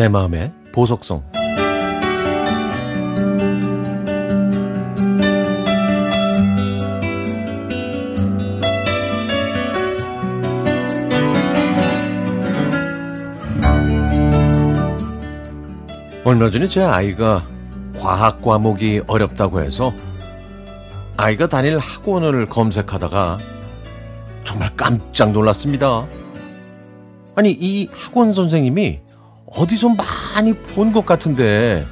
내 마음의 보석성 얼마 전에 제 아이가 과학 과목이 어렵다고 해서 아이가 다닐 학원을 검색하다가 정말 깜짝 놀랐습니다. 아니, 이 학원 선생님이 어디서 많이 본 것 같은데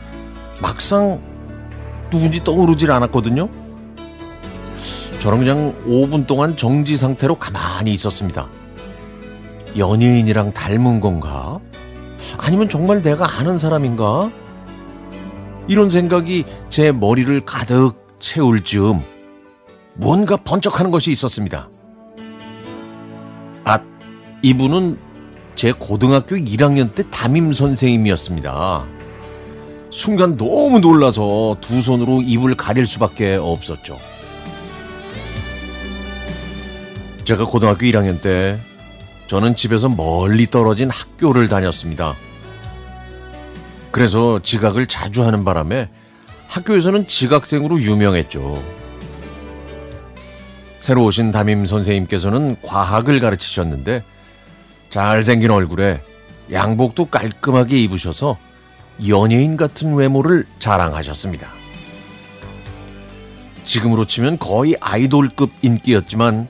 막상 누군지 떠오르질 않았거든요. 저는 그냥 5분 동안 정지 상태로 가만히 있었습니다. 연예인이랑 닮은 건가? 아니면 정말 내가 아는 사람인가? 이런 생각이 제 머리를 가득 채울 즈음 무언가 번쩍하는 것이 있었습니다. 아, 이분은 제 고등학교 1학년 때 담임 선생님이었습니다. 순간 너무 놀라서 두 손으로 입을 가릴 수밖에 없었죠. 제가 고등학교 1학년 때 저는 집에서 멀리 떨어진 학교를 다녔습니다. 그래서 지각을 자주 하는 바람에 학교에서는 지각생으로 유명했죠. 새로 오신 담임 선생님께서는 과학을 가르치셨는데 잘생긴 얼굴에 양복도 깔끔하게 입으셔서 연예인 같은 외모를 자랑하셨습니다. 지금으로 치면 거의 아이돌급 인기였지만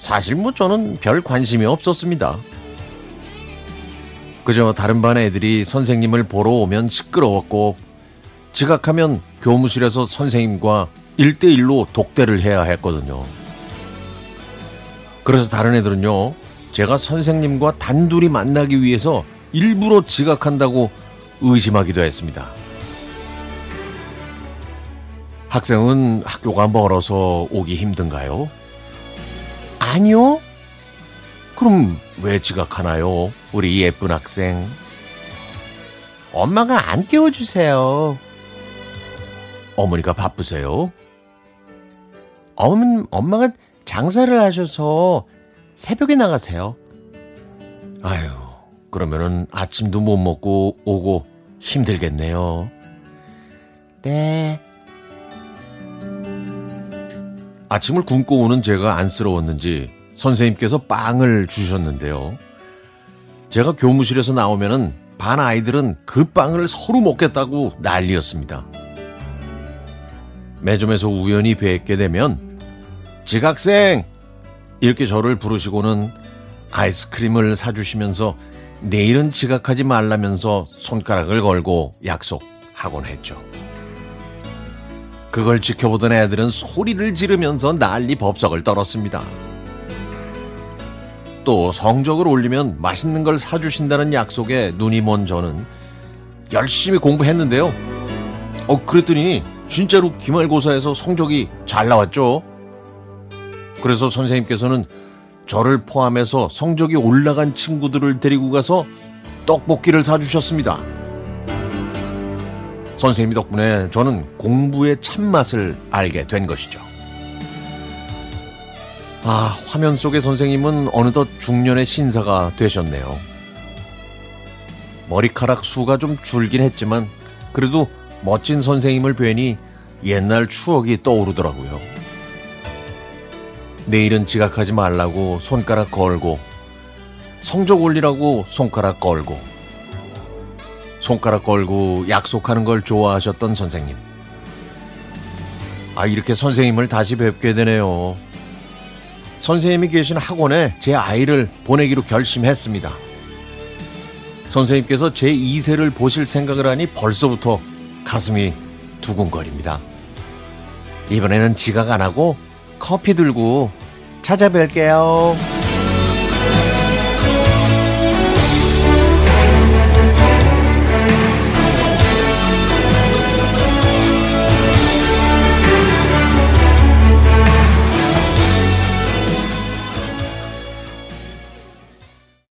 사실 뭐 저는 별 관심이 없었습니다. 그저 다른 반 애들이 선생님을 보러 오면 시끄러웠고 지각하면 교무실에서 선생님과 1대1로 독대를 해야 했거든요. 그래서 다른 애들은요, 제가 선생님과 단둘이 만나기 위해서 일부러 지각한다고 의심하기도 했습니다. 학생은 학교가 멀어서 오기 힘든가요? 아니요. 그럼 왜 지각하나요? 우리 예쁜 학생. 엄마가 안 깨워주세요. 어머니가 바쁘세요? 어머니, 엄마가 장사를 하셔서 새벽에 나가세요. 아유, 그러면은 아침도 못 먹고 오고 힘들겠네요. 네. 아침을 굶고 오는 제가 안쓰러웠는지 선생님께서 빵을 주셨는데요. 제가 교무실에서 나오면은 반 아이들은 그 빵을 서로 먹겠다고 난리였습니다. 매점에서 우연히 뵙게 되면 지각생 이렇게 저를 부르시고는 아이스크림을 사주시면서 내일은 지각하지 말라면서 손가락을 걸고 약속하곤 했죠. 그걸 지켜보던 애들은 소리를 지르면서 난리 법석을 떨었습니다. 또 성적을 올리면 맛있는 걸 사주신다는 약속에 눈이 먼 저는 열심히 공부했는데요. 어, 그랬더니 진짜로 기말고사에서 성적이 잘 나왔죠. 그래서 선생님께서는 저를 포함해서 성적이 올라간 친구들을 데리고 가서 떡볶이를 사주셨습니다. 선생님 덕분에 저는 공부의 참맛을 알게 된 것이죠. 아, 화면 속의 선생님은 어느덧 중년의 신사가 되셨네요. 머리카락 수가 좀 줄긴 했지만 그래도 멋진 선생님을 뵈니 옛날 추억이 떠오르더라고요. 내일은 지각하지 말라고 손가락 걸고 성적 올리라고 손가락 걸고 손가락 걸고 약속하는 걸 좋아하셨던 선생님. 아, 이렇게 선생님을 다시 뵙게 되네요. 선생님이 계신 학원에 제 아이를 보내기로 결심했습니다. 선생님께서 제 2세를 보실 생각을 하니 벌써부터 가슴이 두근거립니다. 이번에는 지각 안 하고 커피 들고 찾아뵐게요.